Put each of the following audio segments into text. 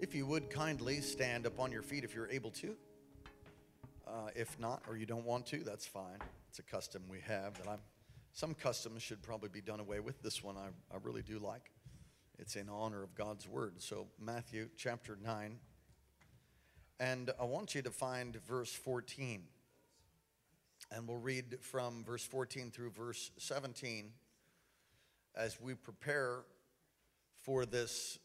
If you would kindly stand up on your feet if you're able to. Uh, if not, or you don't want to, that's fine. It's a custom we have that I'm. Some customs should probably be done away with. This one I, I really do like. It's in honor of God's word. So, Matthew chapter 9. And I want you to find verse 14. And we'll read from verse 14 through verse 17 as we prepare for this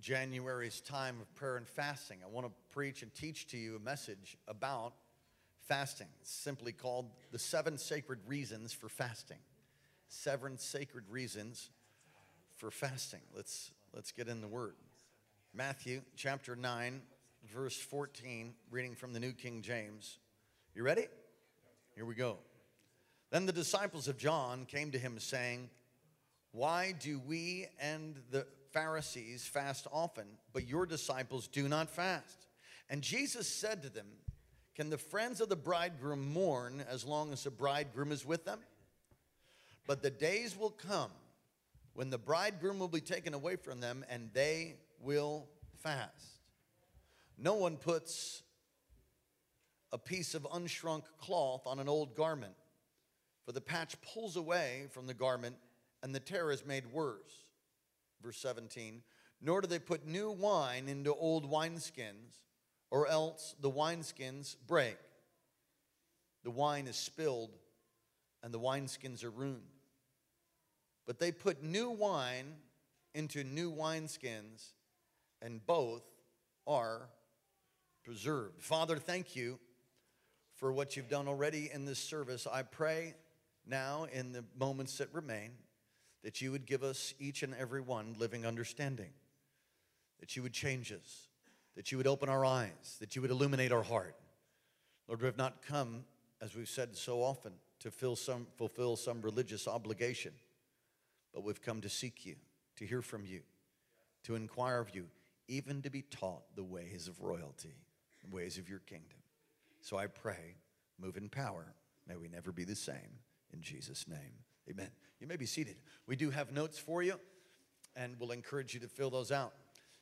January's time of prayer and fasting. I want to preach and teach to you a message about fasting. It's simply called the seven sacred reasons for fasting. Seven sacred reasons for fasting. Let's let's get in the word. Matthew chapter 9 verse 14 reading from the New King James. You ready? Here we go. Then the disciples of John came to him saying, "Why do we and the Pharisees fast often, but your disciples do not fast. And Jesus said to them, Can the friends of the bridegroom mourn as long as the bridegroom is with them? But the days will come when the bridegroom will be taken away from them, and they will fast. No one puts a piece of unshrunk cloth on an old garment, for the patch pulls away from the garment, and the tear is made worse verse 17, nor do they put new wine into old wineskins, or else the wineskins break. The wine is spilled, and the wineskins are ruined. But they put new wine into new wineskins, and both are preserved. Father, thank you for what you've done already in this service. I pray now in the moments that remain that you would give us each and every one living understanding, that you would change us, that you would open our eyes, that you would illuminate our heart. Lord, we have not come, as we've said so often, to some, fulfill some religious obligation, but we've come to seek you, to hear from you, to inquire of you, even to be taught the ways of royalty, the ways of your kingdom. So I pray, move in power. May we never be the same. In Jesus' name, amen. You may be seated. We do have notes for you, and we'll encourage you to fill those out.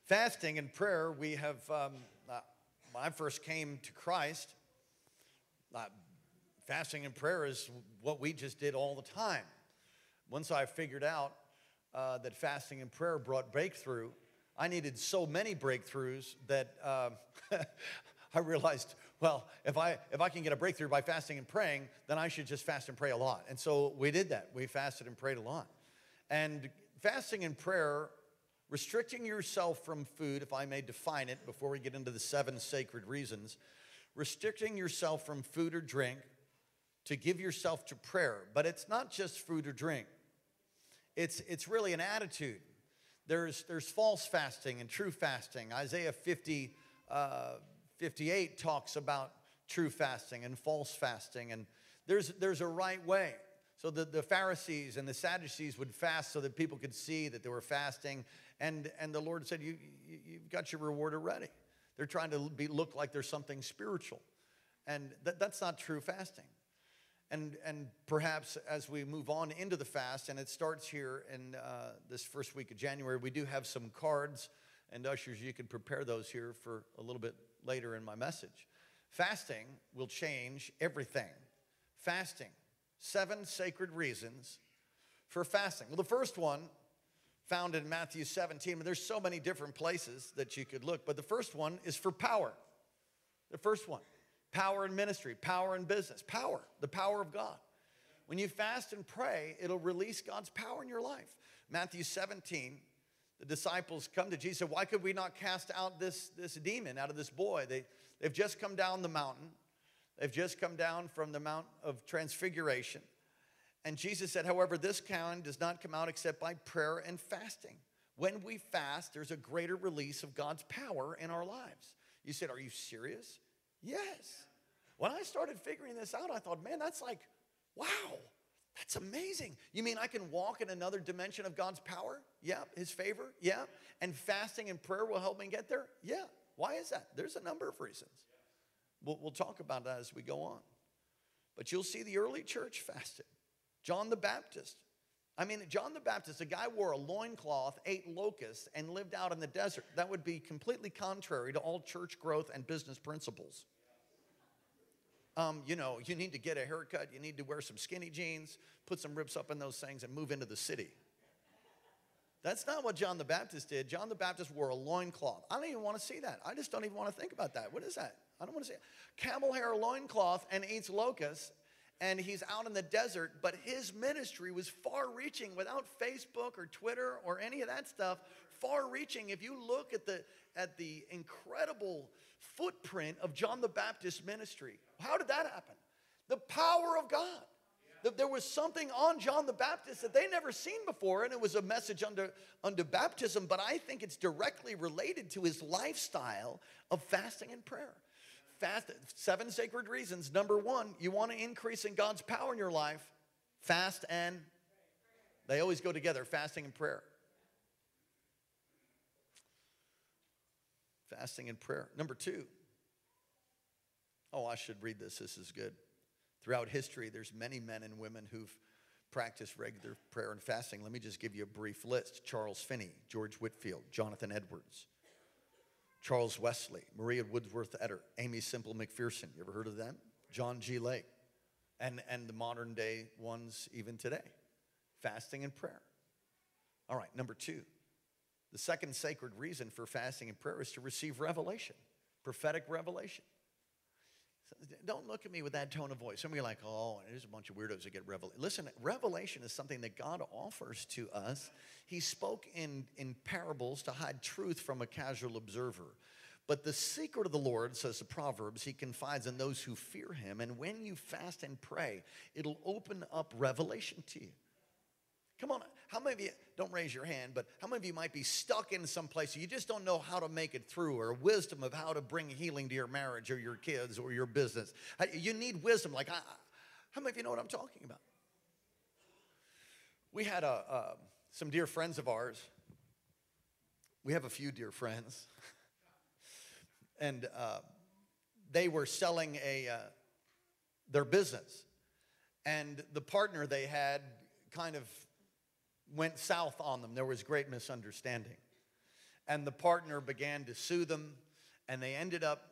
Fasting and prayer, we have, um, uh, when I first came to Christ, uh, fasting and prayer is what we just did all the time. Once I figured out uh, that fasting and prayer brought breakthrough, I needed so many breakthroughs that uh, I realized well, if I, if I can get a breakthrough by fasting and praying, then I should just fast and pray a lot. And so we did that. We fasted and prayed a lot. And fasting and prayer, restricting yourself from food, if I may define it before we get into the seven sacred reasons, restricting yourself from food or drink to give yourself to prayer. But it's not just food or drink, it's, it's really an attitude. There's, there's false fasting and true fasting. Isaiah 50. Uh, 58 talks about true fasting and false fasting, and there's, there's a right way. So the, the Pharisees and the Sadducees would fast so that people could see that they were fasting, and, and the Lord said, you, you, You've got your reward already. They're trying to be, look like there's something spiritual, and that, that's not true fasting. And, and perhaps as we move on into the fast, and it starts here in uh, this first week of January, we do have some cards and ushers, you can prepare those here for a little bit later in my message. Fasting will change everything. Fasting, seven sacred reasons for fasting. Well, the first one found in Matthew 17, but there's so many different places that you could look, but the first one is for power. The first one power in ministry, power in business, power, the power of God. When you fast and pray, it'll release God's power in your life. Matthew 17, the disciples come to Jesus and Why could we not cast out this, this demon out of this boy? They, they've just come down the mountain. They've just come down from the Mount of Transfiguration. And Jesus said, However, this kind does not come out except by prayer and fasting. When we fast, there's a greater release of God's power in our lives. You said, Are you serious? Yes. When I started figuring this out, I thought, Man, that's like, wow. That's amazing. You mean I can walk in another dimension of God's power? Yeah. His favor? Yeah. And fasting and prayer will help me get there? Yeah. Why is that? There's a number of reasons. We'll, we'll talk about that as we go on. But you'll see the early church fasted. John the Baptist I mean, John the Baptist, a guy wore a loincloth, ate locusts, and lived out in the desert. That would be completely contrary to all church growth and business principles. Um, you know, you need to get a haircut, you need to wear some skinny jeans, put some rips up in those things, and move into the city. That's not what John the Baptist did. John the Baptist wore a loincloth. I don't even want to see that. I just don't even want to think about that. What is that? I don't want to see it. Camel hair loincloth and eats locusts, and he's out in the desert, but his ministry was far reaching without Facebook or Twitter or any of that stuff. Far reaching. If you look at the at the incredible footprint of John the Baptist's ministry, how did that happen? The power of God that there was something on John the Baptist that they never seen before, and it was a message under, under baptism, but I think it's directly related to his lifestyle of fasting and prayer. Fast, seven sacred reasons. Number one, you want to increase in God's power in your life, fast and they always go together, fasting and prayer. Fasting and prayer. Number two, oh, I should read this. This is good. Throughout history, there's many men and women who've practiced regular prayer and fasting. Let me just give you a brief list Charles Finney, George Whitefield, Jonathan Edwards, Charles Wesley, Maria Woodworth Etter, Aimee Semple McPherson. You ever heard of them? John G. Lake, and, and the modern day ones even today. Fasting and prayer. All right, number two. The second sacred reason for fasting and prayer is to receive revelation, prophetic revelation. Don't look at me with that tone of voice. Some of you are like, oh, there's a bunch of weirdos that get revelation. Listen, revelation is something that God offers to us. He spoke in, in parables to hide truth from a casual observer. But the secret of the Lord, says the Proverbs, he confides in those who fear him. And when you fast and pray, it'll open up revelation to you. Come on, how many of you, don't raise your hand, but how many of you might be stuck in some place you just don't know how to make it through or wisdom of how to bring healing to your marriage or your kids or your business? You need wisdom. Like, how many of you know what I'm talking about? We had a, uh, some dear friends of ours. We have a few dear friends. and uh, they were selling a, uh, their business. And the partner they had kind of went south on them. There was great misunderstanding. And the partner began to sue them, and they ended up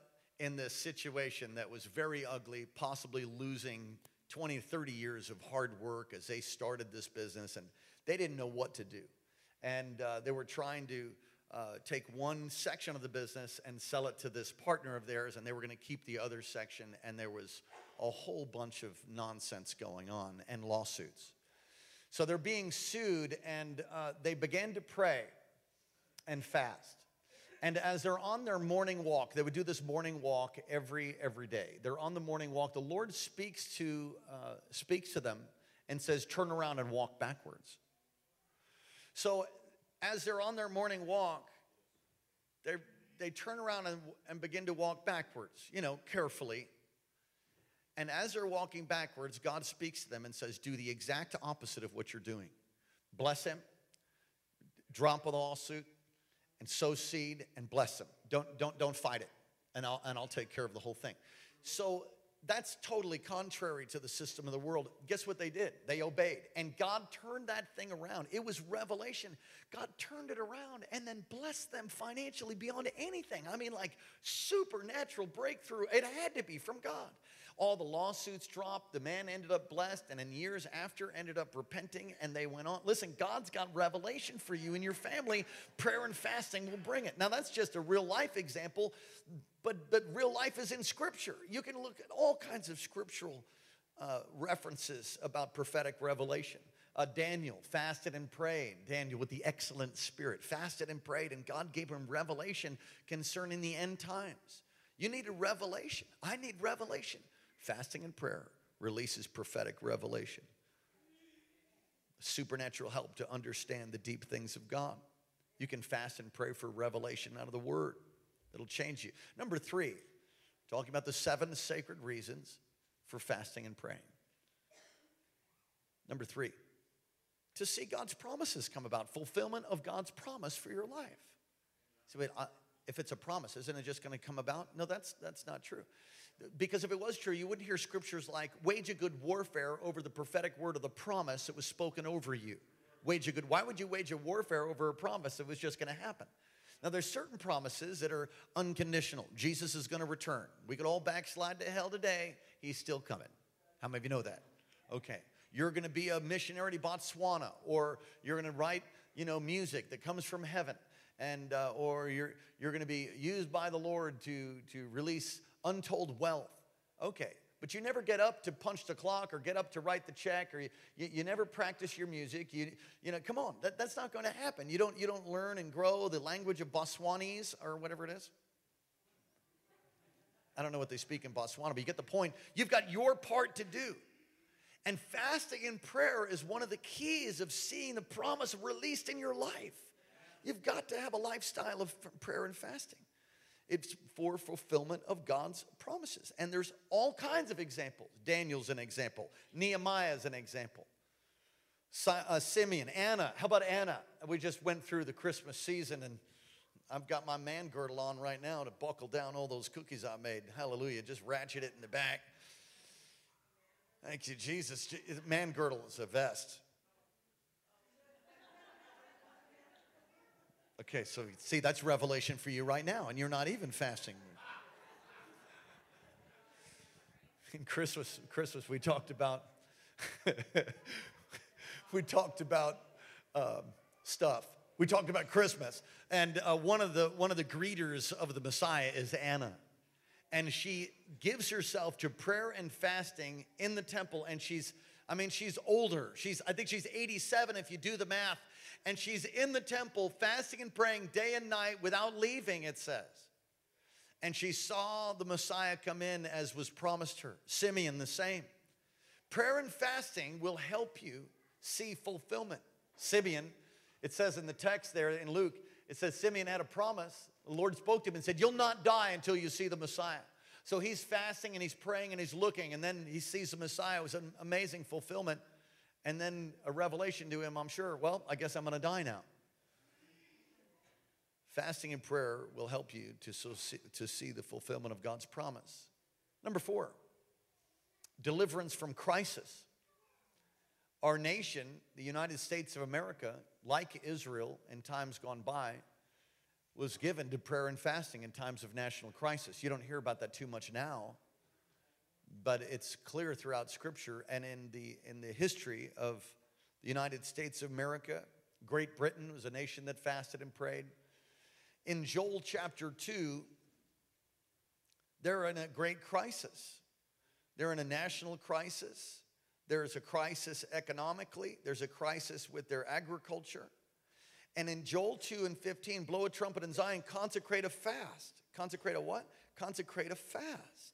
in this situation that was very ugly, possibly losing 20, 30 years of hard work as they started this business, and they didn't know what to do. And uh, they were trying to uh, take one section of the business and sell it to this partner of theirs, and they were going to keep the other section, and there was a whole bunch of nonsense going on and lawsuits. So they're being sued, and uh, they began to pray and fast. And as they're on their morning walk, they would do this morning walk every every day. They're on the morning walk. The Lord speaks to uh, speaks to them and says, "Turn around and walk backwards." So as they're on their morning walk, they they turn around and, and begin to walk backwards. You know, carefully, and as they're walking backwards, God speaks to them and says, Do the exact opposite of what you're doing. Bless him, drop a lawsuit, and sow seed and bless him. Don't, don't, don't fight it, and I'll, and I'll take care of the whole thing. So that's totally contrary to the system of the world. Guess what they did? They obeyed. And God turned that thing around. It was revelation. God turned it around and then blessed them financially beyond anything. I mean, like supernatural breakthrough. It had to be from God. All the lawsuits dropped. The man ended up blessed, and in years after, ended up repenting, and they went on. Listen, God's got revelation for you and your family. Prayer and fasting will bring it. Now, that's just a real life example, but, but real life is in Scripture. You can look at all kinds of scriptural uh, references about prophetic revelation. Uh, Daniel fasted and prayed. Daniel, with the excellent spirit, fasted and prayed, and God gave him revelation concerning the end times. You need a revelation. I need revelation. Fasting and prayer releases prophetic revelation, supernatural help to understand the deep things of God. You can fast and pray for revelation out of the Word. It'll change you. Number three, talking about the seven sacred reasons for fasting and praying. Number three, to see God's promises come about, fulfillment of God's promise for your life. So, wait, if it's a promise, isn't it just going to come about? No, that's, that's not true. Because if it was true, you wouldn't hear scriptures like wage a good warfare over the prophetic word of the promise that was spoken over you. wage a good, why would you wage a warfare over a promise that was just going to happen? Now, there's certain promises that are unconditional. Jesus is going to return. We could all backslide to hell today. He's still coming. How many of you know that? Okay. You're going to be a missionary to Botswana, or you're going to write, you know, music that comes from heaven, and uh, or you're you're going to be used by the Lord to to release untold wealth. Okay. But you never get up to punch the clock or get up to write the check or you, you, you never practice your music. You, you know, come on, that, that's not going to happen. You don't, you don't learn and grow the language of Botswanese or whatever it is. I don't know what they speak in Botswana, but you get the point. You've got your part to do. And fasting and prayer is one of the keys of seeing the promise released in your life. You've got to have a lifestyle of prayer and fasting. It's for fulfillment of God's promises. And there's all kinds of examples. Daniel's an example, Nehemiah's an example. Uh, Simeon, Anna. How about Anna? We just went through the Christmas season and I've got my man girdle on right now to buckle down all those cookies I made. Hallelujah. Just ratchet it in the back. Thank you, Jesus. Man girdle is a vest. Okay, so see, that's revelation for you right now, and you're not even fasting. In Christmas, Christmas, we talked about we talked about um, stuff. We talked about Christmas, and uh, one of the one of the greeters of the Messiah is Anna, and she gives herself to prayer and fasting in the temple, and she's I mean she's older. She's I think she's 87 if you do the math and she's in the temple fasting and praying day and night without leaving, it says. And she saw the Messiah come in as was promised her. Simeon, the same. Prayer and fasting will help you see fulfillment. Simeon, it says in the text there in Luke, it says Simeon had a promise. The Lord spoke to him and said, You'll not die until you see the Messiah. So he's fasting and he's praying and he's looking, and then he sees the Messiah. It was an amazing fulfillment and then a revelation to him, I'm sure, well, I guess I'm going to die now. Fasting and prayer will help you to, so see, to see the fulfillment of God's promise. Number four, deliverance from crisis. Our nation, the United States of America, like Israel in times gone by, was given to prayer and fasting in times of national crisis. You don't hear about that too much now but it's clear throughout Scripture and in the, in the history of the United States of America. Great Britain was a nation that fasted and prayed. In Joel chapter 2, they're in a great crisis. They're in a national crisis. There's a crisis economically, there's a crisis with their agriculture. And in Joel 2 and 15, blow a trumpet in Zion, consecrate a fast. Consecrate a what? Consecrate a fast.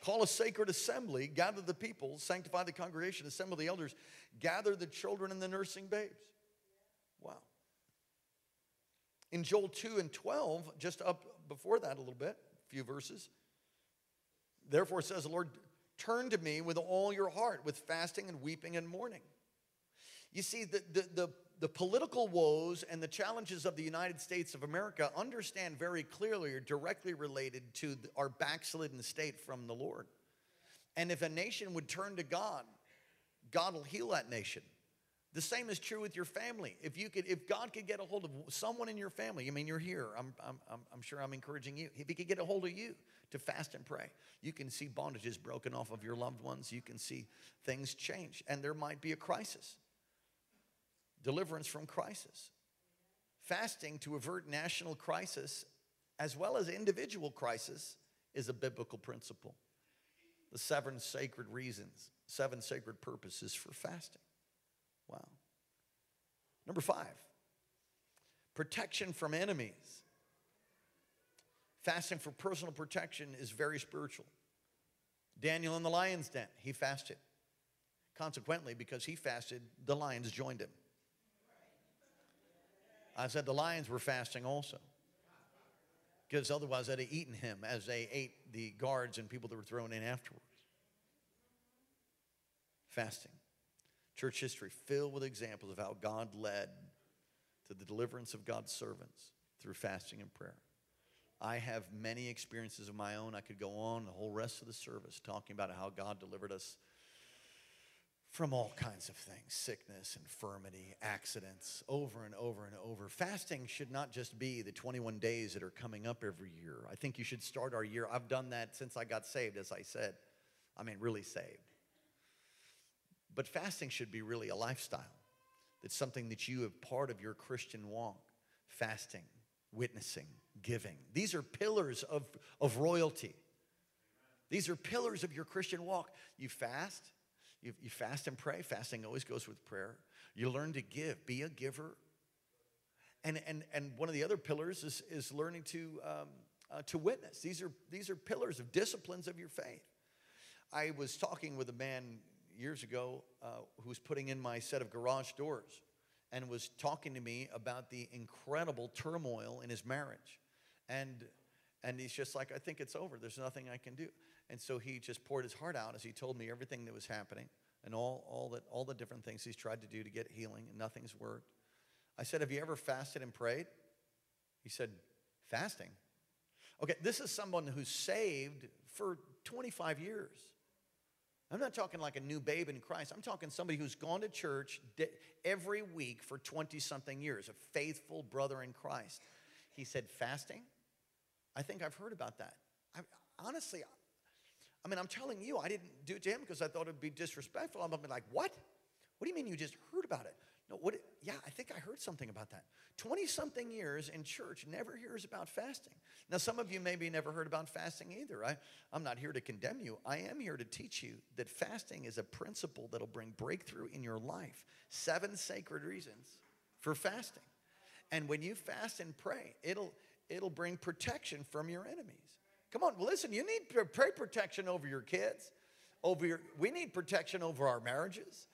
Call a sacred assembly, gather the people, sanctify the congregation, assemble the elders, gather the children and the nursing babes. Wow. In Joel 2 and 12, just up before that a little bit, a few verses, therefore says the Lord, turn to me with all your heart, with fasting and weeping and mourning. You see, the, the, the the political woes and the challenges of the United States of America understand very clearly are directly related to our backslidden state from the Lord. And if a nation would turn to God, God will heal that nation. The same is true with your family. If you could, if God could get a hold of someone in your family, I mean, you're here. I'm, I'm, I'm sure I'm encouraging you. If He could get a hold of you to fast and pray, you can see bondages broken off of your loved ones. You can see things change, and there might be a crisis deliverance from crisis. Fasting to avert national crisis as well as individual crisis is a biblical principle. The seven sacred reasons, seven sacred purposes for fasting. Wow. Number five, protection from enemies. Fasting for personal protection is very spiritual. Daniel in the lion's den, he fasted. Consequently, because he fasted, the lions joined him. I said the lions were fasting also. Because otherwise they'd have eaten him as they ate the guards and people that were thrown in afterwards. Fasting. Church history filled with examples of how God led to the deliverance of God's servants through fasting and prayer. I have many experiences of my own. I could go on the whole rest of the service talking about how God delivered us from all kinds of things sickness, infirmity, accidents, over and over and over. Fasting should not just be the 21 days that are coming up every year. I think you should start our year. I've done that since I got saved, as I said. I mean, really saved. But fasting should be really a lifestyle. It's something that you have part of your Christian walk. Fasting, witnessing, giving. These are pillars of, of royalty. These are pillars of your Christian walk. You fast, you, you fast and pray. Fasting always goes with prayer. You learn to give, be a giver. And, and, and one of the other pillars is, is learning to, um, uh, to witness. These are, these are pillars of disciplines of your faith. I was talking with a man years ago uh, who was putting in my set of garage doors and was talking to me about the incredible turmoil in his marriage. And, and he's just like, I think it's over. There's nothing I can do. And so he just poured his heart out as he told me everything that was happening and all, all, that, all the different things he's tried to do to get healing, and nothing's worked. I said, Have you ever fasted and prayed? He said, Fasting. Okay, this is someone who's saved for 25 years. I'm not talking like a new babe in Christ. I'm talking somebody who's gone to church every week for 20 something years, a faithful brother in Christ. He said, Fasting? I think I've heard about that. I, honestly, I mean, I'm telling you, I didn't do it to him because I thought it'd be disrespectful. I'm like, what? What do you mean you just heard about it? No, what? Yeah, I think I heard something about that. 20 something years in church never hears about fasting. Now, some of you maybe never heard about fasting either. I, I'm not here to condemn you. I am here to teach you that fasting is a principle that'll bring breakthrough in your life. Seven sacred reasons for fasting. And when you fast and pray, it'll, it'll bring protection from your enemies. Come on, listen, you need pray protection over your kids, over your, we need protection over our marriages.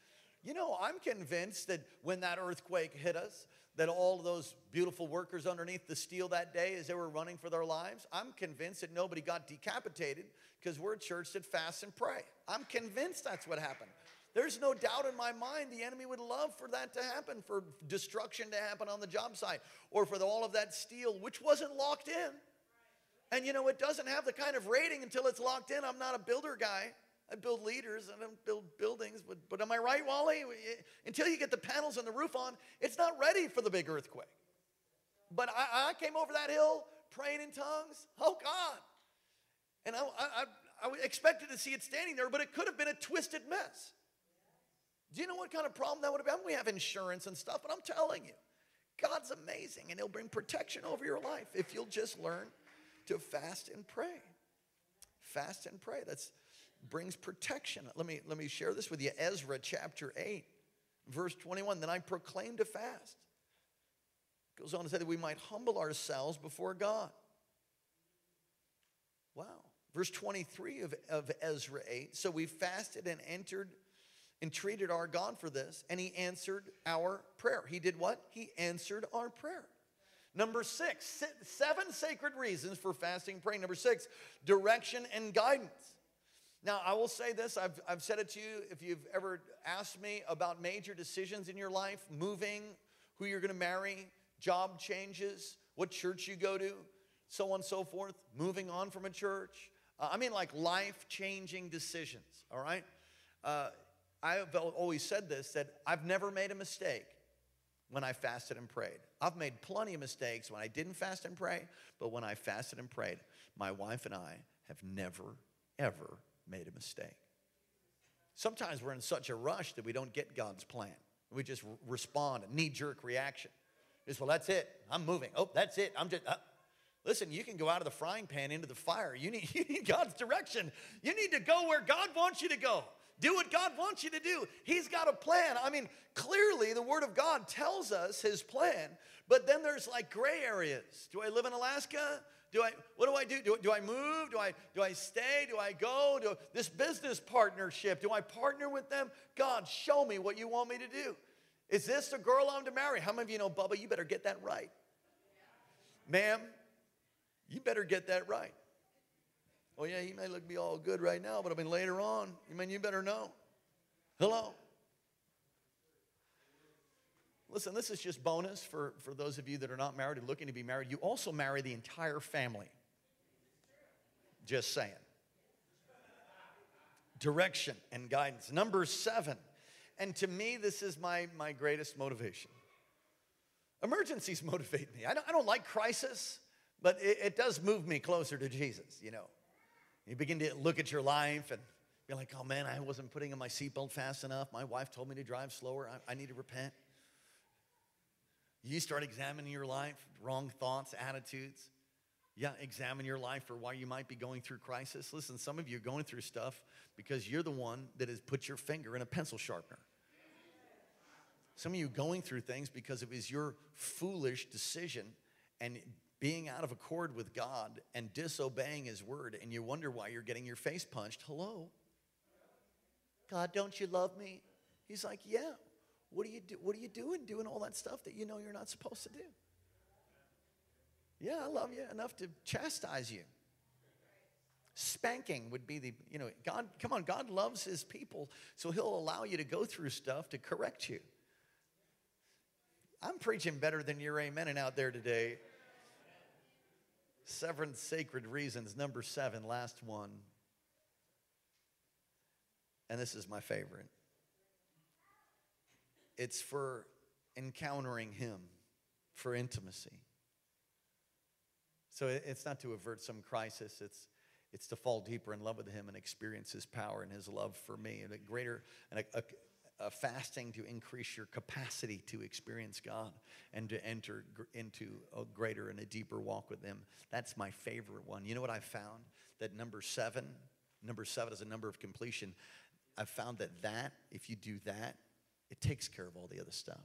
You know, I'm convinced that when that earthquake hit us, that all those beautiful workers underneath the steel that day as they were running for their lives, I'm convinced that nobody got decapitated because we're a church that fasts and pray. I'm convinced that's what happened. There's no doubt in my mind the enemy would love for that to happen, for destruction to happen on the job site, or for all of that steel, which wasn't locked in. And you know, it doesn't have the kind of rating until it's locked in. I'm not a builder guy. I build leaders, I don't build buildings. But, but am I right, Wally? Until you get the panels and the roof on, it's not ready for the big earthquake. But I, I came over that hill praying in tongues. Oh, God. And I, I, I expected to see it standing there, but it could have been a twisted mess. Do you know what kind of problem that would have been? We have insurance and stuff, but I'm telling you, God's amazing, and He'll bring protection over your life if you'll just learn to fast and pray. Fast and pray. That's brings protection. Let me let me share this with you. Ezra chapter 8, verse 21. Then I proclaimed a fast. Goes on to say that we might humble ourselves before God. Wow. Verse 23 of, of Ezra 8. So we fasted and entered entreated our God for this, and he answered our prayer. He did what? He answered our prayer. Number six, seven sacred reasons for fasting and praying. Number six, direction and guidance. Now, I will say this I've, I've said it to you. If you've ever asked me about major decisions in your life, moving, who you're going to marry, job changes, what church you go to, so on and so forth, moving on from a church. Uh, I mean, like life changing decisions, all right? Uh, I've always said this that I've never made a mistake when I fasted and prayed. I've made plenty of mistakes when I didn't fast and pray, but when I fasted and prayed, my wife and I have never, ever made a mistake. Sometimes we're in such a rush that we don't get God's plan. We just respond, a knee jerk reaction. Just, well, that's it. I'm moving. Oh, that's it. I'm just. Uh. Listen, you can go out of the frying pan into the fire. You need, you need God's direction. You need to go where God wants you to go. Do what God wants you to do. He's got a plan. I mean, clearly the Word of God tells us His plan, but then there's like gray areas. Do I live in Alaska? Do I, what do I do? do? Do I move? Do I, do I stay? Do I go? Do this business partnership, do I partner with them? God, show me what you want me to do. Is this the girl I'm to marry? How many of you know, Bubba, you better get that right? Ma'am, you better get that right. Oh, yeah, he may look be all good right now, but I mean, later on, I mean, you better know. Hello? Listen, this is just bonus for, for those of you that are not married and looking to be married. You also marry the entire family. Just saying. Direction and guidance. Number seven, and to me, this is my, my greatest motivation. Emergencies motivate me. I don't, I don't like crisis, but it, it does move me closer to Jesus, you know. You begin to look at your life and be like, oh man, I wasn't putting in my seatbelt fast enough. My wife told me to drive slower. I, I need to repent. You start examining your life, wrong thoughts, attitudes. Yeah, examine your life for why you might be going through crisis. Listen, some of you are going through stuff because you're the one that has put your finger in a pencil sharpener. Some of you going through things because it was your foolish decision and being out of accord with God and disobeying His word, and you wonder why you're getting your face punched. Hello? God, don't you love me? He's like, Yeah. What are you, do, what are you doing doing all that stuff that you know you're not supposed to do? Yeah, I love you enough to chastise you. Spanking would be the, you know, God, come on, God loves his people, so he'll allow you to go through stuff to correct you. I'm preaching better than you're amening out there today. Seven sacred reasons. Number seven, last one. And this is my favorite. It's for encountering Him, for intimacy. So it's not to avert some crisis, it's, it's to fall deeper in love with Him and experience His power and His love for me. And a greater, and a, a, a fasting to increase your capacity to experience God and to enter into a greater and a deeper walk with Him. That's my favorite one. You know what I found? That number seven, number seven is a number of completion. I've found that that, if you do that, it takes care of all the other stuff.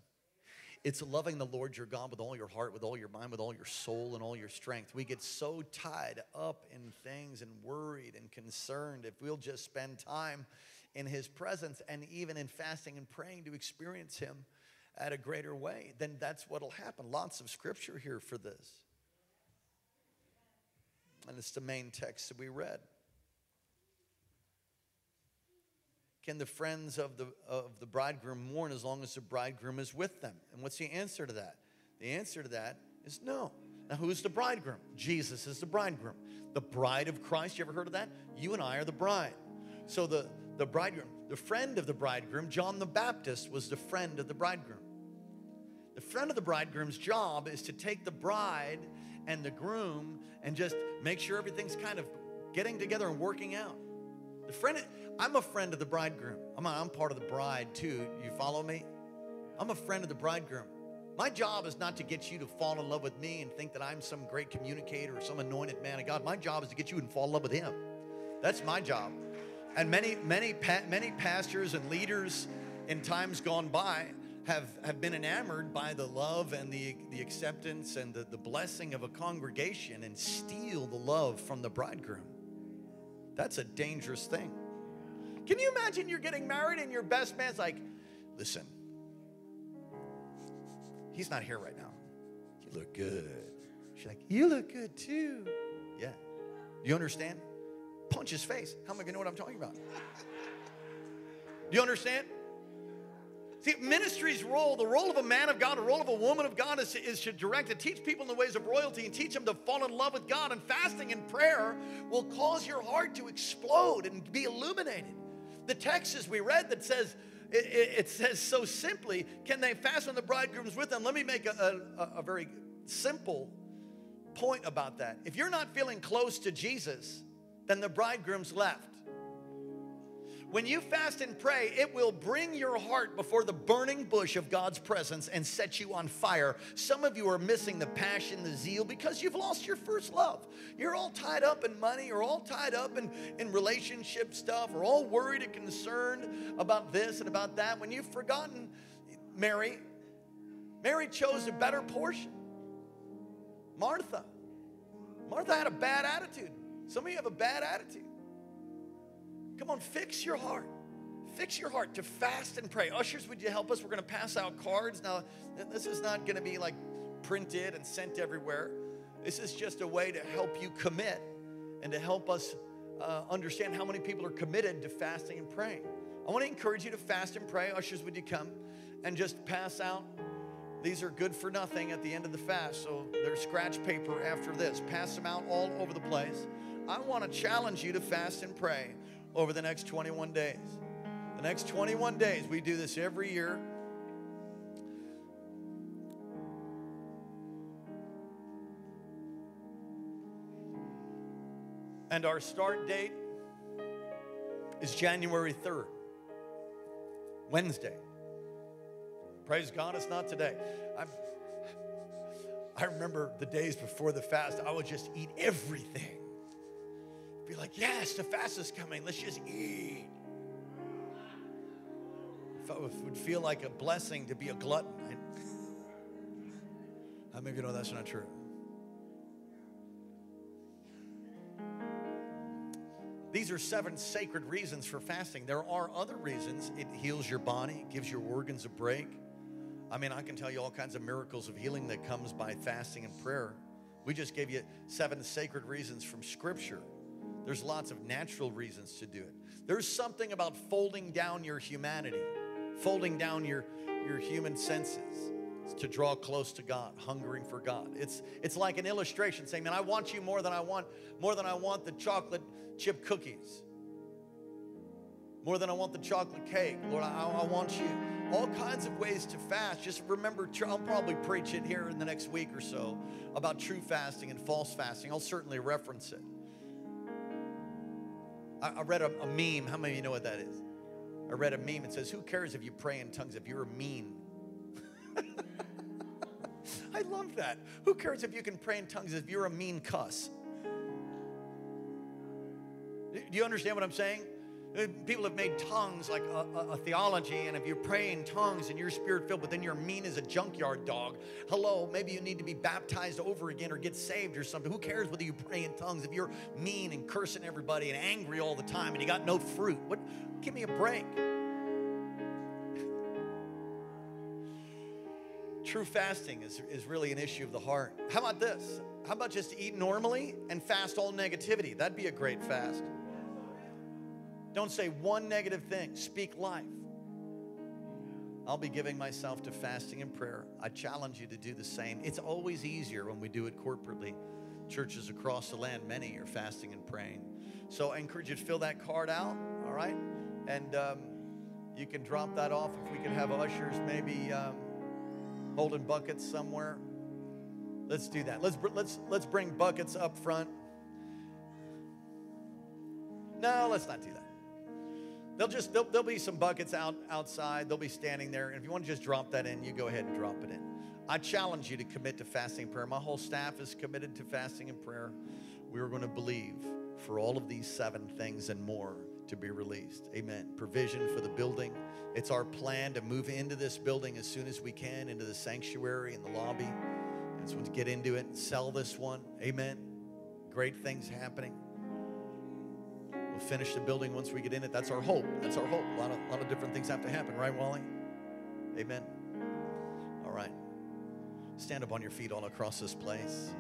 It's loving the Lord your God with all your heart, with all your mind, with all your soul, and all your strength. We get so tied up in things and worried and concerned if we'll just spend time in His presence and even in fasting and praying to experience Him at a greater way, then that's what'll happen. Lots of scripture here for this. And it's the main text that we read. Can the friends of the, of the bridegroom mourn as long as the bridegroom is with them? And what's the answer to that? The answer to that is no. Now, who's the bridegroom? Jesus is the bridegroom. The bride of Christ, you ever heard of that? You and I are the bride. So, the, the bridegroom, the friend of the bridegroom, John the Baptist, was the friend of the bridegroom. The friend of the bridegroom's job is to take the bride and the groom and just make sure everything's kind of getting together and working out. The friend, I'm a friend of the bridegroom. I'm, a, I'm part of the bride too. You follow me? I'm a friend of the bridegroom. My job is not to get you to fall in love with me and think that I'm some great communicator or some anointed man of God. My job is to get you to fall in love with Him. That's my job. And many, many, many pastors and leaders in times gone by have, have been enamored by the love and the, the acceptance and the, the blessing of a congregation and steal the love from the bridegroom. That's a dangerous thing. Can you imagine you're getting married and your best man's like, listen, he's not here right now. You look good. She's like, you look good too. Yeah. You understand? Punch his face. How am I going to know what I'm talking about? Do you understand? See, ministry's role, the role of a man of God, the role of a woman of God is, is to direct, to teach people in the ways of royalty and teach them to fall in love with God. And fasting and prayer will cause your heart to explode and be illuminated. The text as we read that says, it, it, it says so simply, can they fast when the bridegroom's with them? Let me make a, a, a very simple point about that. If you're not feeling close to Jesus, then the bridegroom's left. When you fast and pray, it will bring your heart before the burning bush of God's presence and set you on fire. Some of you are missing the passion, the zeal, because you've lost your first love. You're all tied up in money, you're all tied up in, in relationship stuff, or all worried and concerned about this and about that. When you've forgotten Mary, Mary chose a better portion. Martha. Martha had a bad attitude. Some of you have a bad attitude. Come on, fix your heart. Fix your heart to fast and pray. Ushers, would you help us? We're going to pass out cards. Now, this is not going to be like printed and sent everywhere. This is just a way to help you commit and to help us uh, understand how many people are committed to fasting and praying. I want to encourage you to fast and pray. Ushers, would you come and just pass out? These are good for nothing at the end of the fast. So they're scratch paper after this. Pass them out all over the place. I want to challenge you to fast and pray over the next 21 days. The next 21 days, we do this every year. And our start date is January 3rd, Wednesday. Praise God, it's not today. I'm, I remember the days before the fast, I would just eat everything. Be like, yes, the fast is coming. Let's just eat. It would feel like a blessing to be a glutton. How many of you know that's not true? These are seven sacred reasons for fasting. There are other reasons. It heals your body, gives your organs a break. I mean, I can tell you all kinds of miracles of healing that comes by fasting and prayer. We just gave you seven sacred reasons from Scripture. There's lots of natural reasons to do it. There's something about folding down your humanity, folding down your, your human senses to draw close to God, hungering for God. It's, it's like an illustration saying, man, I want you more than I want, more than I want the chocolate chip cookies. More than I want the chocolate cake. Lord, I, I want you. All kinds of ways to fast. Just remember, I'll probably preach it here in the next week or so about true fasting and false fasting. I'll certainly reference it. I, I read a, a meme. How many of you know what that is? I read a meme. It says, Who cares if you pray in tongues if you're mean? I love that. Who cares if you can pray in tongues if you're a mean cuss? Do you understand what I'm saying? People have made tongues like a, a, a, theology, and if you pray in tongues and you're spirit filled, but then you're mean as a junkyard dog, hello, maybe you need to be baptized over again or get saved or something. Who cares whether you pray in tongues if you're mean and cursing everybody and angry all the time and you got no fruit? What? Give me a break. True fasting is, is really an issue of the heart. How about this? How about just eat normally and fast all negativity? That'd be a great fast. Don't say one negative thing, speak life. I'll be giving myself to fasting and prayer. I challenge you to do the same. It's always easier when we do it corporately. Churches across the land, many are fasting and praying. So I encourage you to fill that card out, all right? And um, you can drop that off if we could have ushers maybe um, holding buckets somewhere. Let's do that. Let's, let's, let's bring buckets up front. No, let's not do that. They'll just there'll, there'll, be some buckets out outside. They'll be standing there, and if you want to just drop that in, you go ahead and drop it in. I challenge you to commit to fasting and prayer. My whole staff is committed to fasting and prayer. We are going to believe for all of these seven things and more to be released. Amen. Provision for the building. It's our plan to move into this building as soon as we can, into the sanctuary and the lobby. And so to get into it and sell this one. Amen. Great things happening. Finish the building once we get in it. That's our hope. That's our hope. A lot of, a lot of different things have to happen, right, Wally? Amen. All right. Stand up on your feet all across this place.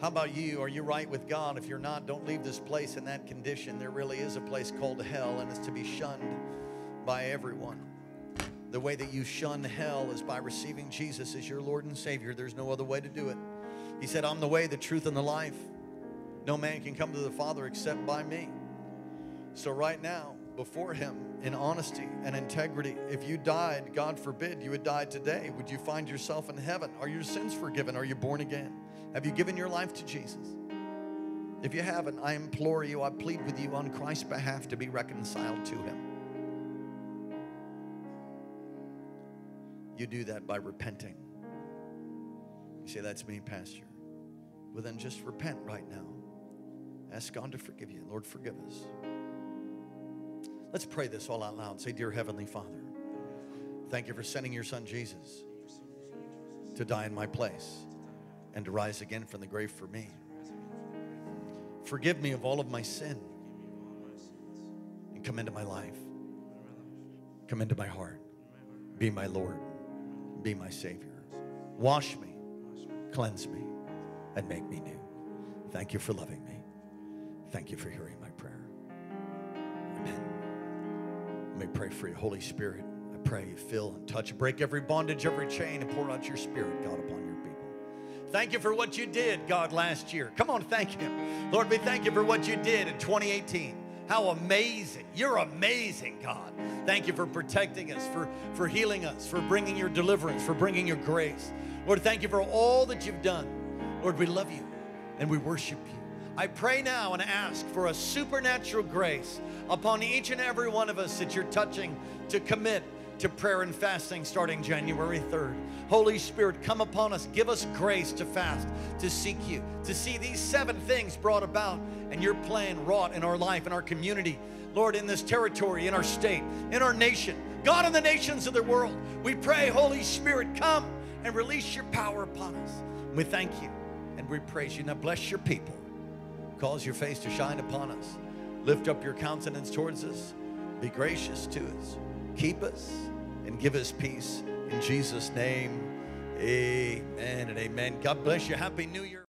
How about you? Are you right with God? If you're not, don't leave this place in that condition. There really is a place called hell, and it's to be shunned by everyone. The way that you shun hell is by receiving Jesus as your Lord and Savior. There's no other way to do it. He said, I'm the way, the truth, and the life. No man can come to the Father except by me. So, right now, before Him, in honesty and integrity, if you died, God forbid you had died today, would you find yourself in heaven? Are your sins forgiven? Are you born again? Have you given your life to Jesus? If you haven't, I implore you, I plead with you on Christ's behalf to be reconciled to Him. You do that by repenting. You say, That's me, Pastor. Well, then just repent right now. Ask God to forgive you. Lord, forgive us. Let's pray this all out loud. Say, Dear Heavenly Father, thank you for sending your son Jesus to die in my place and to rise again from the grave for me. Forgive me of all of my sin and come into my life. Come into my heart. Be my Lord. Be my Savior. Wash me, cleanse me, and make me new. Thank you for loving me. Thank you for hearing my prayer. Amen. Let me pray for you, Holy Spirit. I pray you fill and touch, break every bondage, every chain, and pour out your spirit, God, upon your people. Thank you for what you did, God, last year. Come on, thank Him. Lord, we thank you for what you did in 2018 How amazing. You're amazing, God. Thank you for protecting us, for, for healing us, for bringing your deliverance, for bringing your grace. Lord, thank you for all that you've done. Lord, we love you and we worship you. I pray now and ask for a supernatural grace upon each and every one of us that you're touching to commit to prayer and fasting starting January 3rd. Holy Spirit, come upon us. Give us grace to fast, to seek you, to see these seven things brought about and your plan wrought in our life, in our community. Lord, in this territory, in our state, in our nation, God, in the nations of the world, we pray, Holy Spirit, come and release your power upon us. We thank you and we praise you. Now bless your people. Cause your face to shine upon us. Lift up your countenance towards us. Be gracious to us. Keep us and give us peace. In Jesus' name, amen and amen. God bless you. Happy New Year.